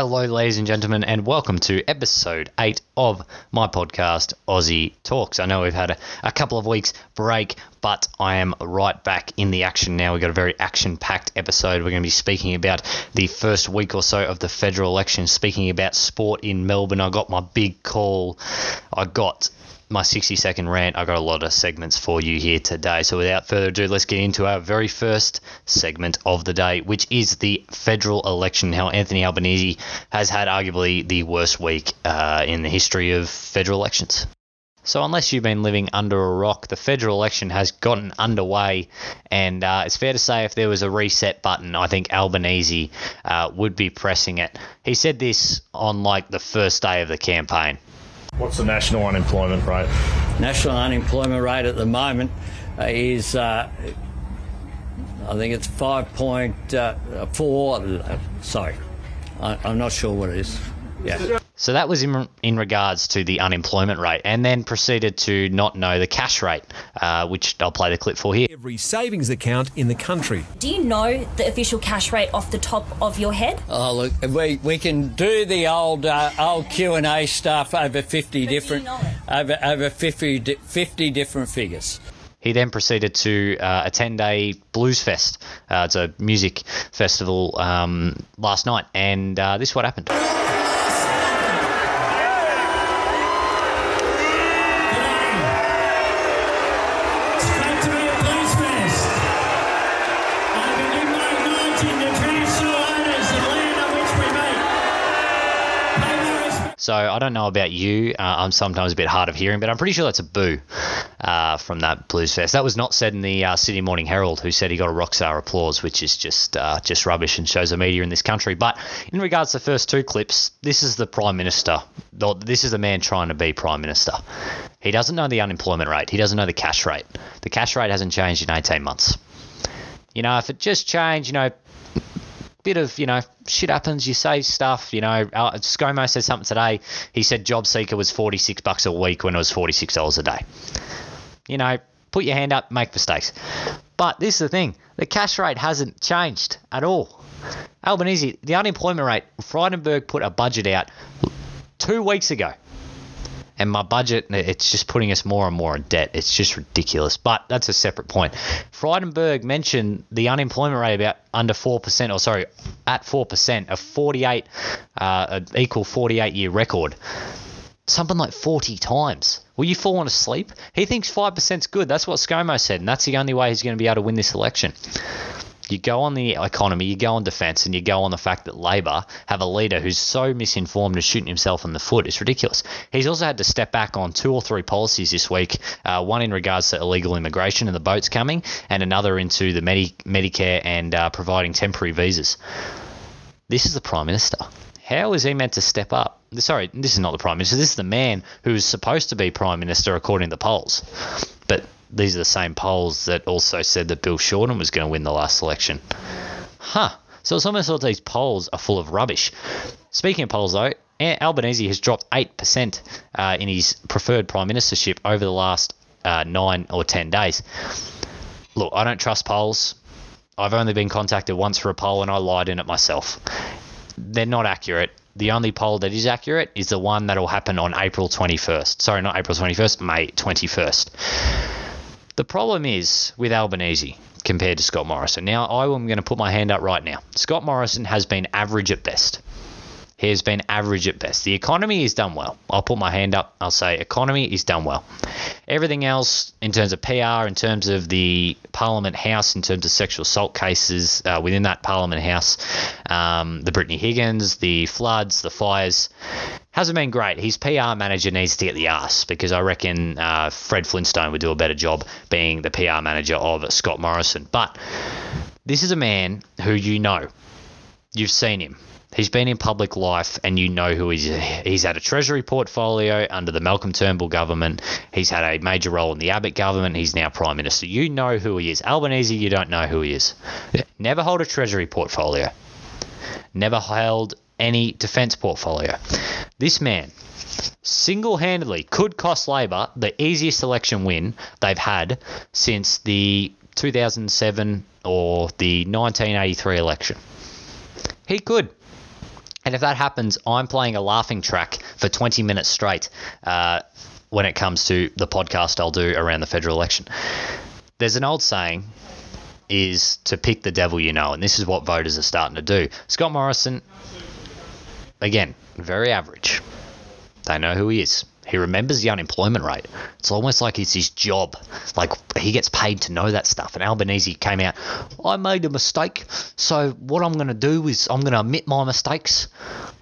Hello, ladies and gentlemen, and welcome to episode 8 of my podcast, Aussie Talks. I know we've had a, a couple of weeks break, but I am right back in the action now. We've got a very action packed episode. We're going to be speaking about the first week or so of the federal election, speaking about sport in Melbourne. I got my big call. I got my 60 second rant. I got a lot of segments for you here today. So without further ado, let's get into our very first segment of the day, which is the federal election. How Anthony Albanese has had arguably the worst week uh, in the history of federal elections. So, unless you've been living under a rock, the federal election has gotten underway, and uh, it's fair to say if there was a reset button, I think Albanese uh, would be pressing it. He said this on like the first day of the campaign. What's the national unemployment rate? National unemployment rate at the moment uh, is, uh, I think it's 5.4. Uh, sorry, I, I'm not sure what it is. Yeah. So that was in, in regards to the unemployment rate, and then proceeded to not know the cash rate, uh, which I'll play the clip for here. Every savings account in the country. Do you know the official cash rate off the top of your head? Oh look, we, we can do the old uh, old Q and A stuff over fifty But do you different know over over 50, 50 different figures. He then proceeded to uh, attend a blues fest. Uh, it's a music festival um, last night, and uh, this is what happened. So I don't know about you. Uh, I'm sometimes a bit hard of hearing, but I'm pretty sure that's a boo uh, from that blues fest. That was not said in the uh, Sydney Morning Herald, who said he got a rock star applause, which is just uh, just rubbish and shows the media in this country. But in regards to the first two clips, this is the prime minister. This is the man trying to be prime minister. He doesn't know the unemployment rate. He doesn't know the cash rate. The cash rate hasn't changed in 18 months. You know, if it just changed, you know, bit of you know shit happens. You say stuff. You know, uh, ScoMo said something today. He said job seeker was forty six bucks a week when it was forty six dollars a day. You know, put your hand up, make mistakes. But this is the thing: the cash rate hasn't changed at all. Albanese, the unemployment rate. Frydenberg put a budget out two weeks ago. And my budget, it's just putting us more and more in debt. It's just ridiculous. But that's a separate point. Frydenberg mentioned the unemployment rate about under 4%, or sorry, at 4%, a 48, uh, equal 48 year record. Something like 40 times. Were you falling asleep? He thinks 5% is good. That's what ScoMo said, and that's the only way he's going to be able to win this election. You go on the economy, you go on defence, and you go on the fact that Labor have a leader who's so misinformed and shooting himself in the foot. It's ridiculous. He's also had to step back on two or three policies this week uh, one in regards to illegal immigration and the boats coming, and another into the Medi- Medicare and uh, providing temporary visas. This is the Prime Minister. How is he meant to step up? Sorry, this is not the Prime Minister. This is the man who is supposed to be Prime Minister according to the polls. But these are the same polls that also said that Bill Shorten was going to win the last election. Huh. So it's almost like these polls are full of rubbish. Speaking of polls, though, Albanese has dropped 8% uh, in his preferred prime ministership over the last uh, nine or 10 days. Look, I don't trust polls. I've only been contacted once for a poll and I lied in it myself. They're not accurate. The only poll that is accurate is the one that will happen on April 21st. Sorry, not April 21st, May 21st. The problem is with Albanese compared to Scott Morrison. Now, I am going to put my hand up right now. Scott Morrison has been average at best. Has been average at best. The economy is done well. I'll put my hand up. I'll say economy is done well. Everything else, in terms of PR, in terms of the Parliament House, in terms of sexual assault cases uh, within that Parliament House, um, the Brittany Higgins, the floods, the fires, hasn't been great. His PR manager needs to get the ass because I reckon uh, Fred Flintstone would do a better job being the PR manager of Scott Morrison. But this is a man who you know. You've seen him. He's been in public life and you know who he's he's had a treasury portfolio under the Malcolm Turnbull government. He's had a major role in the Abbott government. He's now prime minister. You know who he is. Albanese, you don't know who he is. Never hold a treasury portfolio. Never held any defence portfolio. This man single-handedly could cost Labor the easiest election win they've had since the 2007 or the 1983 election. He could. And if that happens, I'm playing a laughing track for 20 minutes straight uh, when it comes to the podcast I'll do around the federal election. There's an old saying is to pick the devil you know, and this is what voters are starting to do. Scott Morrison, again, very average. They know who he is. He remembers the unemployment rate. It's almost like it's his job. Like he gets paid to know that stuff. And Albanese came out, I made a mistake. So what I'm going to do is I'm going to admit my mistakes.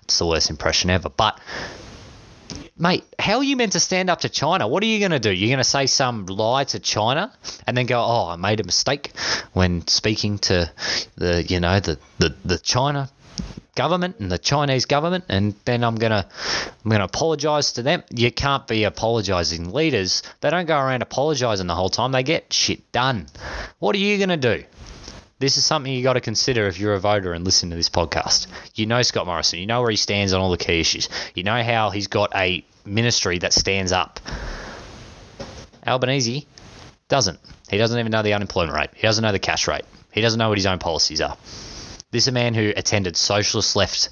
It's the worst impression ever. But mate, how are you meant to stand up to China? What are you going to do? You're going to say some lie to China and then go, "Oh, I made a mistake when speaking to the, you know, the the, the China government and the Chinese government, and then I'm gonna I'm gonna apologise to them. You can't be apologising leaders. They don't go around apologising the whole time. They get shit done. What are you gonna do? This is something you got to consider if you're a voter and listen to this podcast. You know Scott Morrison. You know where he stands on all the key issues. You know how he's got a ministry that stands up. Albanese doesn't. He doesn't even know the unemployment rate. He doesn't know the cash rate. He doesn't know what his own policies are. This is a man who attended socialist left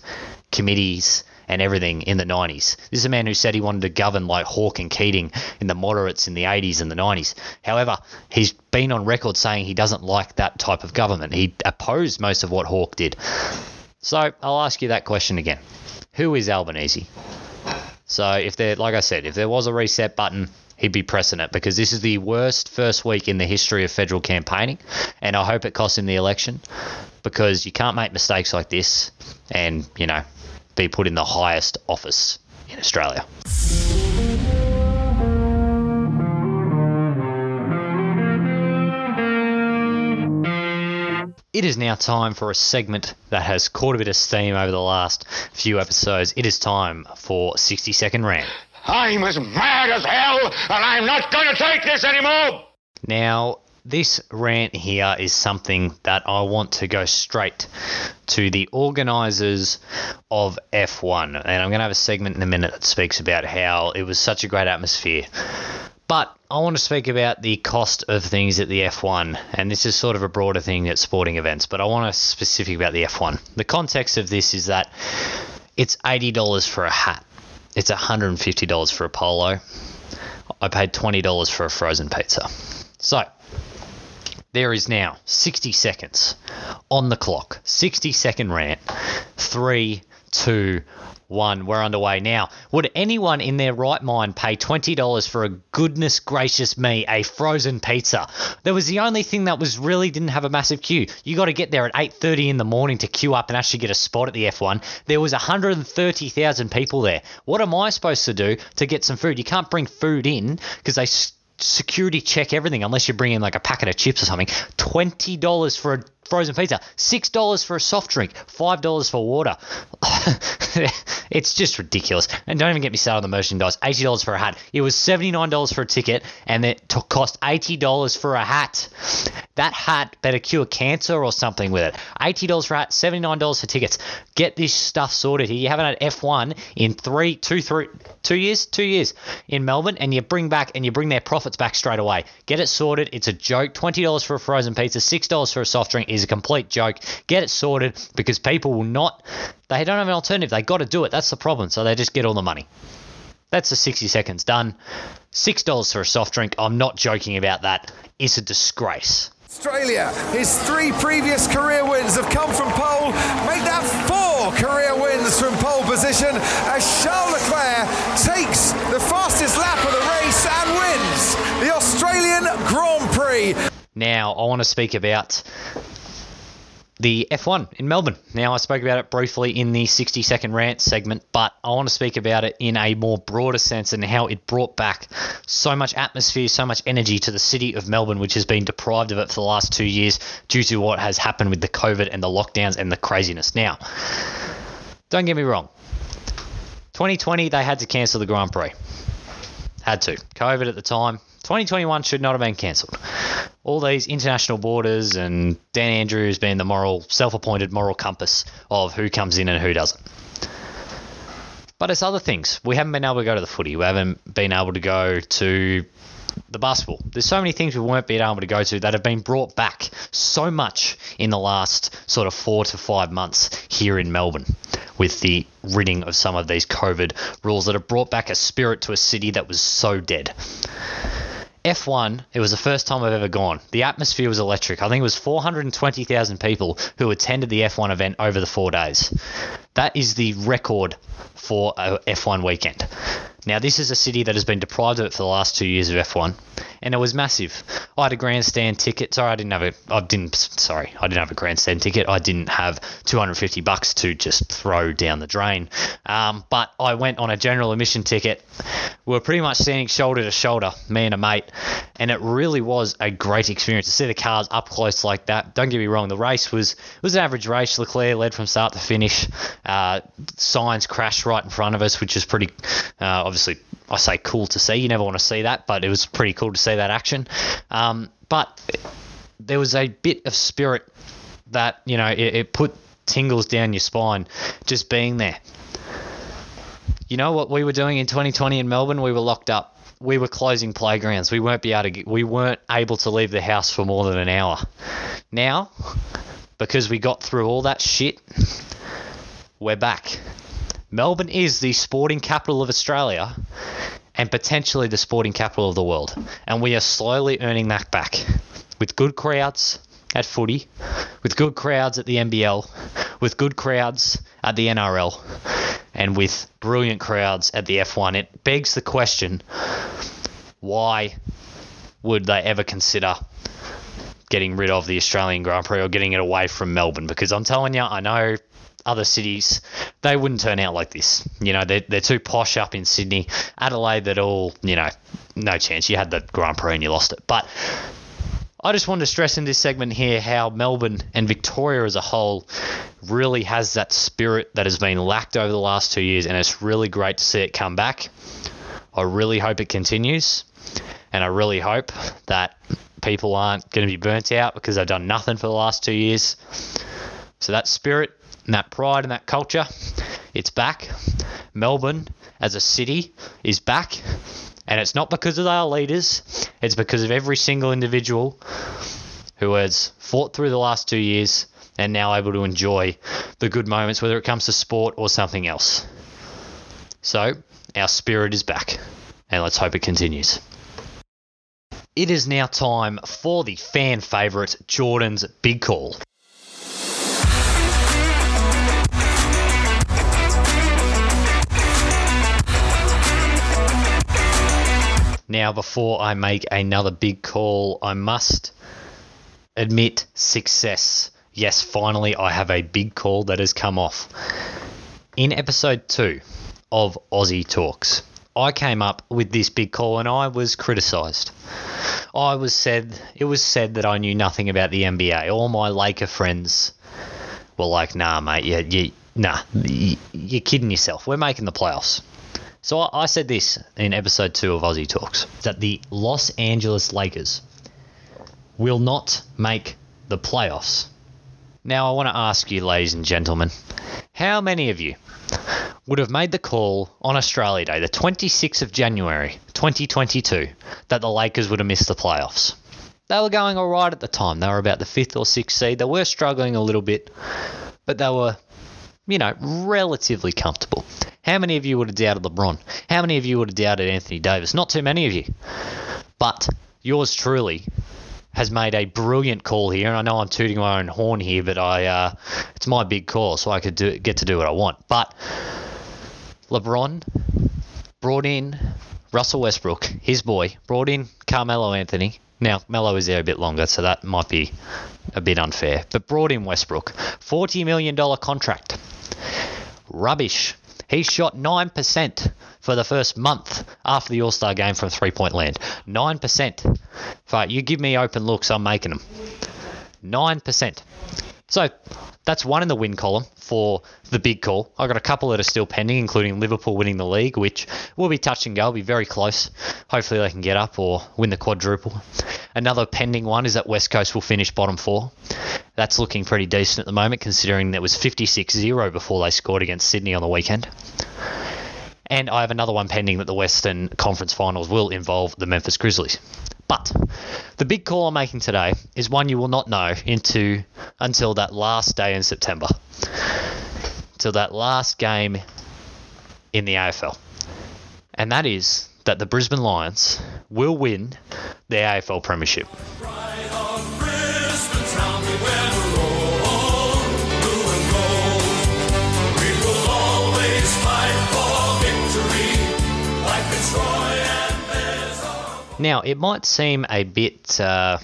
committees and everything in the 90s. This is a man who said he wanted to govern like Hawke and Keating in the moderates in the 80s and the 90s. However, he's been on record saying he doesn't like that type of government. He opposed most of what Hawke did. So I'll ask you that question again. Who is Albanese? So if there, like I said, if there was a reset button, he'd be pressing it because this is the worst first week in the history of federal campaigning, and I hope it costs him the election because you can't make mistakes like this and you know be put in the highest office in Australia. It is now time for a segment that has caught a bit of steam over the last few episodes. It is time for 60 second rant. I'm as mad as hell, and I'm not going to take this anymore! Now, this rant here is something that I want to go straight to the organisers of F1. And I'm going to have a segment in a minute that speaks about how it was such a great atmosphere. But I want to speak about the cost of things at the F1, and this is sort of a broader thing at sporting events, but I want to specific about the F1. The context of this is that it's $80 for a hat. It's $150 for a polo. I paid $20 for a frozen pizza. So, there is now 60 seconds on the clock. 60 second rant. Three, two, one. We're underway now. Would anyone in their right mind pay $20 for a goodness gracious me, a frozen pizza? That was the only thing that was really didn't have a massive queue. You got to get there at 8:30 in the morning to queue up and actually get a spot at the F1. There was 130,000 people there. What am I supposed to do to get some food? You can't bring food in because they security check everything unless you bring in like a packet of chips or something. Twenty dollars for a frozen pizza, six dollars for a soft drink, five dollars for water. it's just ridiculous. And don't even get me started on the merchandise. Eighty dollars for a hat. It was seventy nine dollars for a ticket, and it t- cost eighty dollars for a hat. That hat better cure cancer or something with it. Eighty dollars for a hat, seventy nine dollars for tickets. Get this stuff sorted here. You haven't had F one in three, two, three, two years, two years in Melbourne, and you bring back and you bring their profits back straight away. Get it sorted. It's a joke. Twenty dollars for a frozen pizza, six dollars for a soft drink is a complete joke. Get it sorted because people will not. They don't have an alternative. They got to do it. That's the problem. So they just get all the money. That's the 60 seconds done. $6 for a soft drink. I'm not joking about that. It's a disgrace. Australia, his three previous career wins have come from pole. Make that four career wins from pole position as Charles Leclerc takes the fastest lap of the race and wins the Australian Grand Prix. Now, I want to speak about the F1 in Melbourne. Now, I spoke about it briefly in the 60 second rant segment, but I want to speak about it in a more broader sense and how it brought back so much atmosphere, so much energy to the city of Melbourne, which has been deprived of it for the last two years due to what has happened with the COVID and the lockdowns and the craziness. Now, don't get me wrong. 2020, they had to cancel the Grand Prix. Had to. COVID at the time. 2021 should not have been cancelled. All these international borders and Dan Andrews being the moral, self-appointed moral compass of who comes in and who doesn't. But it's other things. We haven't been able to go to the footy. We haven't been able to go to the basketball. There's so many things we weren't being able to go to that have been brought back so much in the last sort of four to five months here in Melbourne. with the ridding of some of these COVID rules that have brought back a spirit to a city that was so dead. F1, it was the first time I've ever gone. The atmosphere was electric. I think it was 420,000 people who attended the F1 event over the four days. That is the record for a F1 weekend. Now, this is a city that has been deprived of it for the last two years of F1, and it was massive. I had a grandstand ticket. Sorry, I didn't have a. I didn't. Sorry, I didn't have a grandstand ticket. I didn't have 250 bucks to just throw down the drain. Um, but I went on a general admission ticket. We were pretty much standing shoulder to shoulder, me and a mate, and it really was a great experience to see the cars up close like that. Don't get me wrong, the race was was an average race. Leclerc led from start to finish. Uh, Sainz crashed right in front of us, which is pretty uh, obviously. I say cool to see. You never want to see that, but it was pretty cool to see that action. Um, but there was a bit of spirit that you know it, it put tingles down your spine just being there. You know what we were doing in 2020 in Melbourne? We were locked up. We were closing playgrounds. We weren't be able to. Get, we weren't able to leave the house for more than an hour. Now, because we got through all that shit, we're back. Melbourne is the sporting capital of Australia and potentially the sporting capital of the world. And we are slowly earning that back with good crowds at footy, with good crowds at the NBL, with good crowds at the NRL, and with brilliant crowds at the F1. It begs the question why would they ever consider getting rid of the Australian Grand Prix or getting it away from Melbourne? Because I'm telling you, I know other cities, they wouldn't turn out like this. You know, they're, they're too posh up in Sydney. Adelaide, that all, you know, no chance. You had the Grand Prix and you lost it. But I just wanted to stress in this segment here how Melbourne and Victoria as a whole really has that spirit that has been lacked over the last two years, and it's really great to see it come back. I really hope it continues, and I really hope that people aren't going to be burnt out because they've done nothing for the last two years. So that spirit and that pride and that culture, it's back. Melbourne as a city is back. And it's not because of our leaders, it's because of every single individual who has fought through the last two years and now able to enjoy the good moments, whether it comes to sport or something else. So, our spirit is back, and let's hope it continues. It is now time for the fan favourite Jordan's Big Call. Now, before I make another big call, I must admit success. Yes, finally, I have a big call that has come off. In episode two of Aussie Talks, I came up with this big call and I was criticised. I was said it was said that I knew nothing about the NBA. All my Laker friends were like, "Nah, mate, you, you nah, you, you're kidding yourself. We're making the playoffs." So I, said this in episode two of Aussie Talks that the Los Angeles Lakers will not make the playoffs. Now I want to ask you, ladies and gentlemen, how many of you would have made the call on Australia Day, the 26th of January 2022, that the Lakers would have missed the playoffs? They were going all right at the time. They were about the fifth or sixth seed. They were struggling a little bit, but they were, you know, relatively comfortable. How many of you would have doubted LeBron? How many of you would have doubted Anthony Davis? Not too many of you. But yours truly has made a brilliant call here, and I know I'm tooting my own horn here, but I uh, it's my big call, so I could do, get to do what I want. But LeBron brought in Russell Westbrook, his boy, brought in Carmelo Anthony. Now Melo is there a bit longer, so that might be a bit unfair, but brought in Westbrook, forty million dollar contract. Rubbish. He shot 9% for the first month after the All Star game from three point land. 9%. But you give me open looks, I'm making them. 9%. So that's one in the win column for the big call. I've got a couple that are still pending, including Liverpool winning the league, which will be touch and go, be very close. Hopefully they can get up or win the quadruple. Another pending one is that West Coast will finish bottom four. That's looking pretty decent at the moment, considering there was 56 0 before they scored against Sydney on the weekend. And I have another one pending that the Western Conference Finals will involve the Memphis Grizzlies. But the big call I'm making today is one you will not know into until that last day in September. till that last game in the AFL. And that is that the Brisbane Lions will win the AFL Premiership. Now, it might seem a bit uh,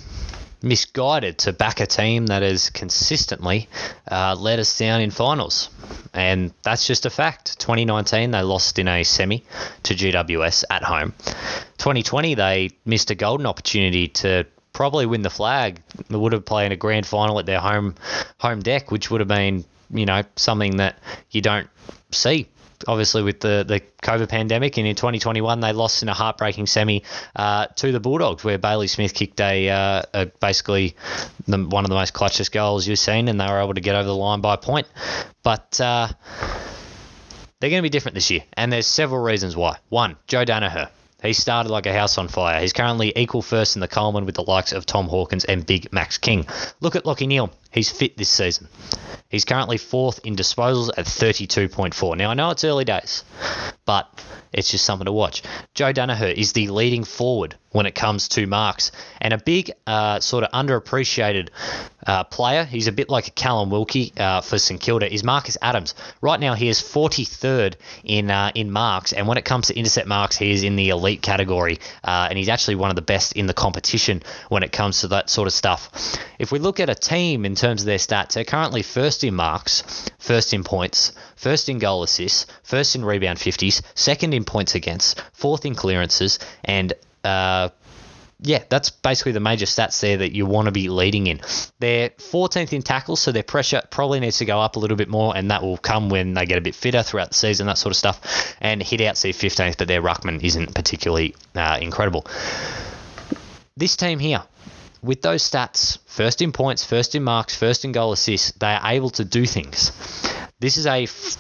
misguided to back a team that has consistently uh, let us down in finals. And that's just a fact. 2019, they lost in a semi to GWS at home. 2020, they missed a golden opportunity to probably win the flag. They would have played in a grand final at their home home deck, which would have been, you know, something that you don't see obviously with the, the COVID pandemic. And in 2021, they lost in a heartbreaking semi uh, to the Bulldogs, where Bailey Smith kicked a, uh, a basically the, one of the most clutchest goals you've seen, and they were able to get over the line by a point. But uh, they're going to be different this year, and there's several reasons why. One, Joe Daniher. He started like a house on fire. He's currently equal first in the Coleman with the likes of Tom Hawkins and Big Max King. Look at Lachie Neale. He's fit this season. He's currently fourth in disposals at 32.4. Now, I know it's early days, but it's just something to watch. Joe Daniher is the leading forward when it comes to marks, and a big uh, sort of underappreciated uh, player. He's a bit like a Callum Wilkie uh, for St Kilda. Is Marcus Adams? Right now, he is 43rd in uh, in marks, and when it comes to intercept marks, he is in the elite category, uh, and he's actually one of the best in the competition when it comes to that sort of stuff. If we look at a team in terms of their stats, they're currently first in marks, first in points, first in goal assists, first in rebound 50s, second in points against, fourth in clearances, and uh, yeah, that's basically the major stats there that you want to be leading in. They're 14th in tackles, so their pressure probably needs to go up a little bit more, and that will come when they get a bit fitter throughout the season, that sort of stuff. And hit out see 15th, but their ruckman isn't particularly uh, incredible. This team here, with those stats, first in points, first in marks, first in goal assists, they are able to do things. This is a f-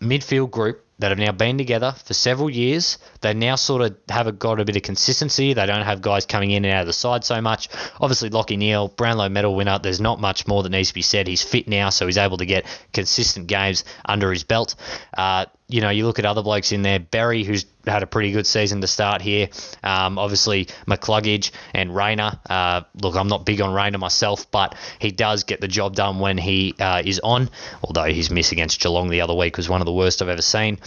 midfield group that have now been together for several years. They now sort of have got a bit of consistency. They don't have guys coming in and out of the side so much. Obviously, Lachie Neale, Brownlow medal winner, there's not much more that needs to be said. He's fit now, so he's able to get consistent games under his belt. Uh, you know, you look at other blokes in there, Berry, who's had a pretty good season to start here. Um, obviously, McCluggage and Rayner. Uh, look, I'm not big on Rayner myself, but he does get the job done when he uh, is on, although his miss against Geelong the other week was one of the worst I've ever seen.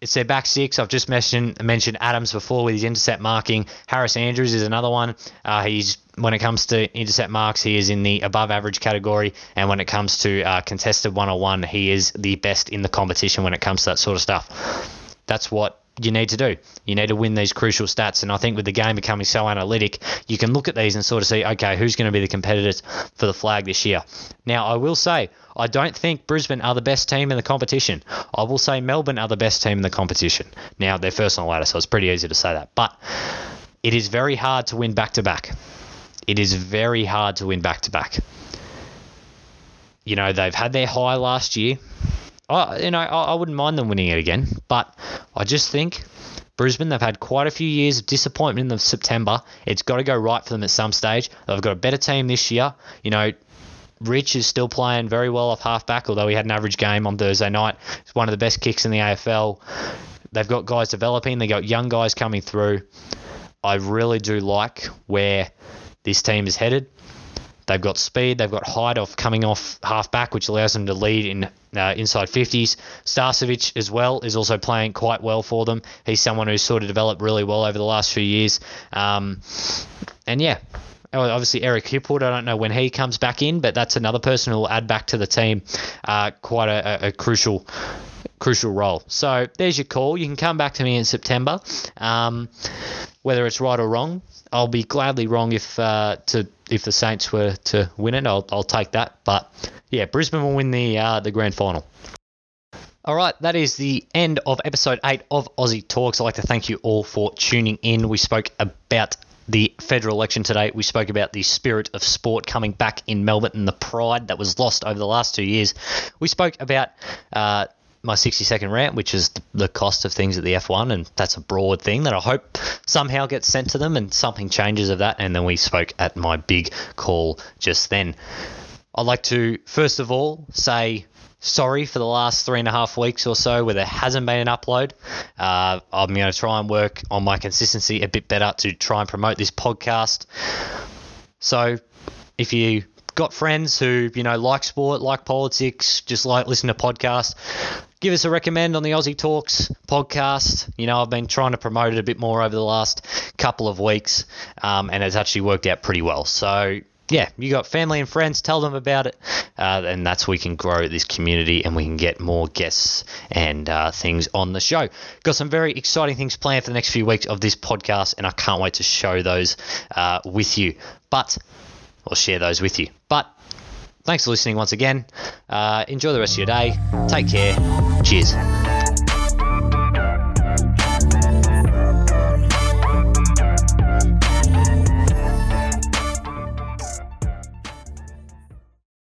It's their back six. I've just mentioned mentioned Adams before with his intercept marking. Harris Andrews is another one. Uh, he's when it comes to intercept marks, he is in the above average category, and when it comes to uh, contested one on one, he is the best in the competition when it comes to that sort of stuff. That's what you need to do. You need to win these crucial stats. And I think with the game becoming so analytic, you can look at these and sort of see, okay, who's going to be the competitors for the flag this year. Now, I will say, I don't think Brisbane are the best team in the competition. I will say Melbourne are the best team in the competition. Now, they're first on the ladder, so it's pretty easy to say that. But it is very hard to win back to back. It is very hard to win back to back. You know, they've had their high last year. I, you know, I, I wouldn't mind them winning it again, but I just think Brisbane, they've had quite a few years of disappointment in the September. It's got to go right for them at some stage. They've got a better team this year. You know, Rich is still playing very well off halfback, although he had an average game on Thursday night. It's one of the best kicks in the AFL. They've got guys developing. they've got young guys coming through. I really do like where this team is headed. They've got speed. They've got height off coming off half back, which allows them to lead in uh, inside 50s. Starcevic as well is also playing quite well for them. He's someone who's sort of developed really well over the last few years. Um, and yeah, obviously Eric Hipwood. I don't know when he comes back in, but that's another person who will add back to the team uh, quite a, a, crucial crucial role. So there's your call. You can come back to me in September. Um, whether it's right or wrong, I'll be gladly wrong if uh, to if the Saints were to win it. I'll, I'll take that. But yeah, Brisbane will win the uh, the grand final. All right, that is the end of episode eight of Aussie Talks. I'd like to thank you all for tuning in. We spoke about the federal election today. We spoke about the spirit of sport coming back in Melbourne and the pride that was lost over the last two years. We spoke about. Uh, my 60 second rant, which is the cost of things at the F1, and that's a broad thing that I hope somehow gets sent to them and something changes of that. And then we spoke at my big call just then. I'd like to, first of all, say sorry for the last three and a half weeks or so where there hasn't been an upload. Uh, I'm going to try and work on my consistency a bit better to try and promote this podcast. So if you got friends who you know like sport, like politics, just like listen to podcasts, give us a recommend on the Aussie Talks podcast. You know, I've been trying to promote it a bit more over the last couple of weeks, um, and it's actually worked out pretty well. So yeah, you got family and friends, tell them about it, uh, and that's we can grow this community and we can get more guests and uh, things on the show. Got some very exciting things planned for the next few weeks of this podcast, and I can't wait to show those uh, with you. But or share those with you. But thanks for listening once again. Uh, enjoy the rest of your day. Take care. Cheers.